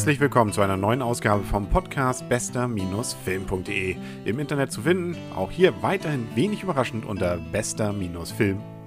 Herzlich willkommen zu einer neuen Ausgabe vom Podcast bester-film.de. Im Internet zu finden, auch hier weiterhin wenig überraschend unter bester-film.de.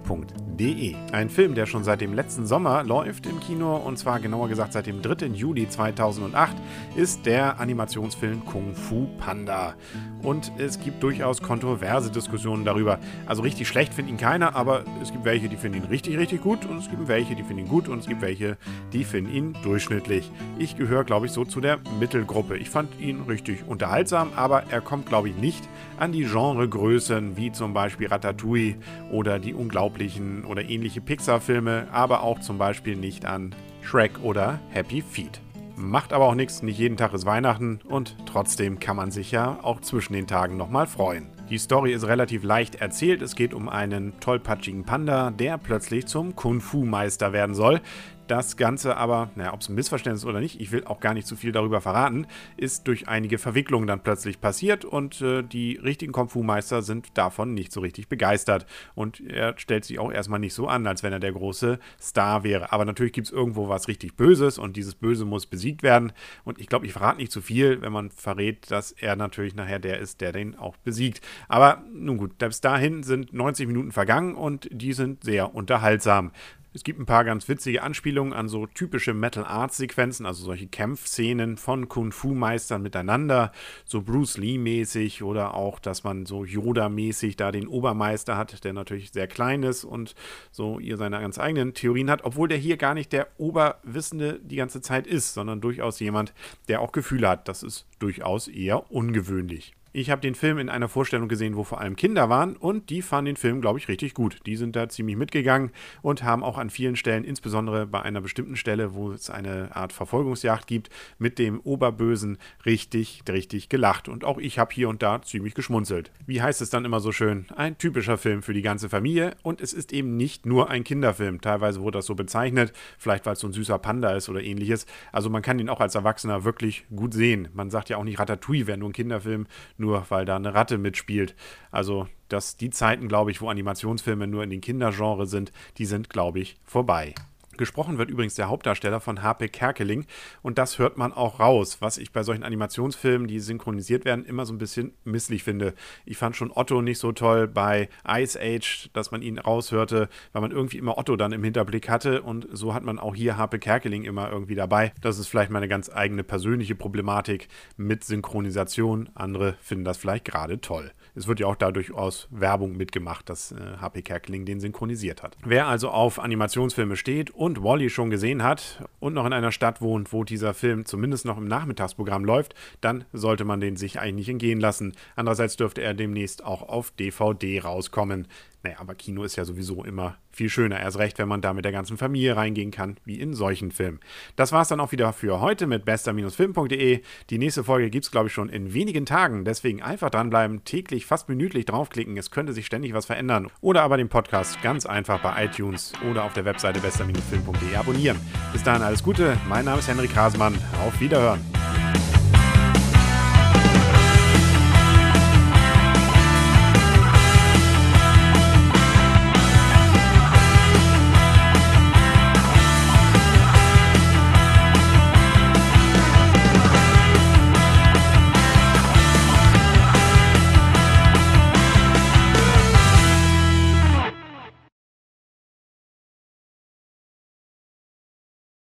Ein Film, der schon seit dem letzten Sommer läuft im Kino und zwar genauer gesagt seit dem 3. Juli 2008, ist der Animationsfilm Kung Fu Panda. Und es gibt durchaus kontroverse Diskussionen darüber. Also richtig schlecht findet ihn keiner, aber es gibt welche, die finden ihn richtig, richtig gut und es gibt welche, die finden ihn gut und es gibt welche, die finden ihn durchschnittlich. Ich gehöre, glaube ich, so zu der Mittelgruppe. Ich fand ihn richtig unterhaltsam, aber er kommt, glaube ich, nicht an die Genregrößen wie zum Beispiel Ratatouille oder die unglaublichen oder ähnliche Pixar-Filme, aber auch zum Beispiel nicht an Shrek oder Happy Feet. Macht aber auch nichts, nicht jeden Tag ist Weihnachten und trotzdem kann man sich ja auch zwischen den Tagen nochmal freuen. Die Story ist relativ leicht erzählt. Es geht um einen tollpatschigen Panda, der plötzlich zum Kung-Fu-Meister werden soll. Das Ganze aber, naja, ob es ein Missverständnis ist oder nicht, ich will auch gar nicht zu viel darüber verraten, ist durch einige Verwicklungen dann plötzlich passiert und äh, die richtigen Kung-Fu-Meister sind davon nicht so richtig begeistert. Und er stellt sich auch erstmal nicht so an, als wenn er der große Star wäre. Aber natürlich gibt es irgendwo was richtig Böses und dieses Böse muss besiegt werden. Und ich glaube, ich verrate nicht zu viel, wenn man verrät, dass er natürlich nachher der ist, der den auch besiegt. Aber nun gut, bis dahin sind 90 Minuten vergangen und die sind sehr unterhaltsam. Es gibt ein paar ganz witzige Anspielungen an so typische Metal Arts Sequenzen, also solche Kämpfszenen von Kung Fu Meistern miteinander, so Bruce Lee mäßig oder auch, dass man so Yoda mäßig da den Obermeister hat, der natürlich sehr klein ist und so ihr seine ganz eigenen Theorien hat, obwohl der hier gar nicht der Oberwissende die ganze Zeit ist, sondern durchaus jemand, der auch Gefühle hat. Das ist durchaus eher ungewöhnlich. Ich habe den Film in einer Vorstellung gesehen, wo vor allem Kinder waren und die fanden den Film, glaube ich, richtig gut. Die sind da ziemlich mitgegangen und haben auch an vielen Stellen, insbesondere bei einer bestimmten Stelle, wo es eine Art Verfolgungsjagd gibt, mit dem Oberbösen richtig, richtig gelacht. Und auch ich habe hier und da ziemlich geschmunzelt. Wie heißt es dann immer so schön? Ein typischer Film für die ganze Familie und es ist eben nicht nur ein Kinderfilm. Teilweise wurde das so bezeichnet, vielleicht weil es so ein süßer Panda ist oder ähnliches. Also man kann ihn auch als Erwachsener wirklich gut sehen. Man sagt ja auch nicht Ratatouille wäre nur ein Kinderfilm, nur weil da eine Ratte mitspielt. Also, dass die Zeiten, glaube ich, wo Animationsfilme nur in den Kindergenre sind, die sind, glaube ich, vorbei. Gesprochen wird übrigens der Hauptdarsteller von HP Kerkeling und das hört man auch raus, was ich bei solchen Animationsfilmen, die synchronisiert werden, immer so ein bisschen misslich finde. Ich fand schon Otto nicht so toll bei Ice Age, dass man ihn raushörte, weil man irgendwie immer Otto dann im Hinterblick hatte und so hat man auch hier HP Kerkeling immer irgendwie dabei. Das ist vielleicht meine ganz eigene persönliche Problematik mit Synchronisation. Andere finden das vielleicht gerade toll. Es wird ja auch dadurch aus Werbung mitgemacht, dass äh, HP Kerkeling den synchronisiert hat. Wer also auf Animationsfilme steht und Wally schon gesehen hat und noch in einer Stadt wohnt, wo dieser Film zumindest noch im Nachmittagsprogramm läuft, dann sollte man den sich eigentlich nicht entgehen lassen. Andererseits dürfte er demnächst auch auf DVD rauskommen. Naja, aber Kino ist ja sowieso immer viel schöner. Erst recht, wenn man da mit der ganzen Familie reingehen kann, wie in solchen Filmen. Das war es dann auch wieder für heute mit bester-film.de. Die nächste Folge gibt es, glaube ich, schon in wenigen Tagen. Deswegen einfach dranbleiben, täglich, fast minütlich draufklicken. Es könnte sich ständig was verändern. Oder aber den Podcast ganz einfach bei iTunes oder auf der Webseite bester-film.de abonnieren. Bis dahin alles Gute. Mein Name ist Henrik Hasemann. Auf Wiederhören.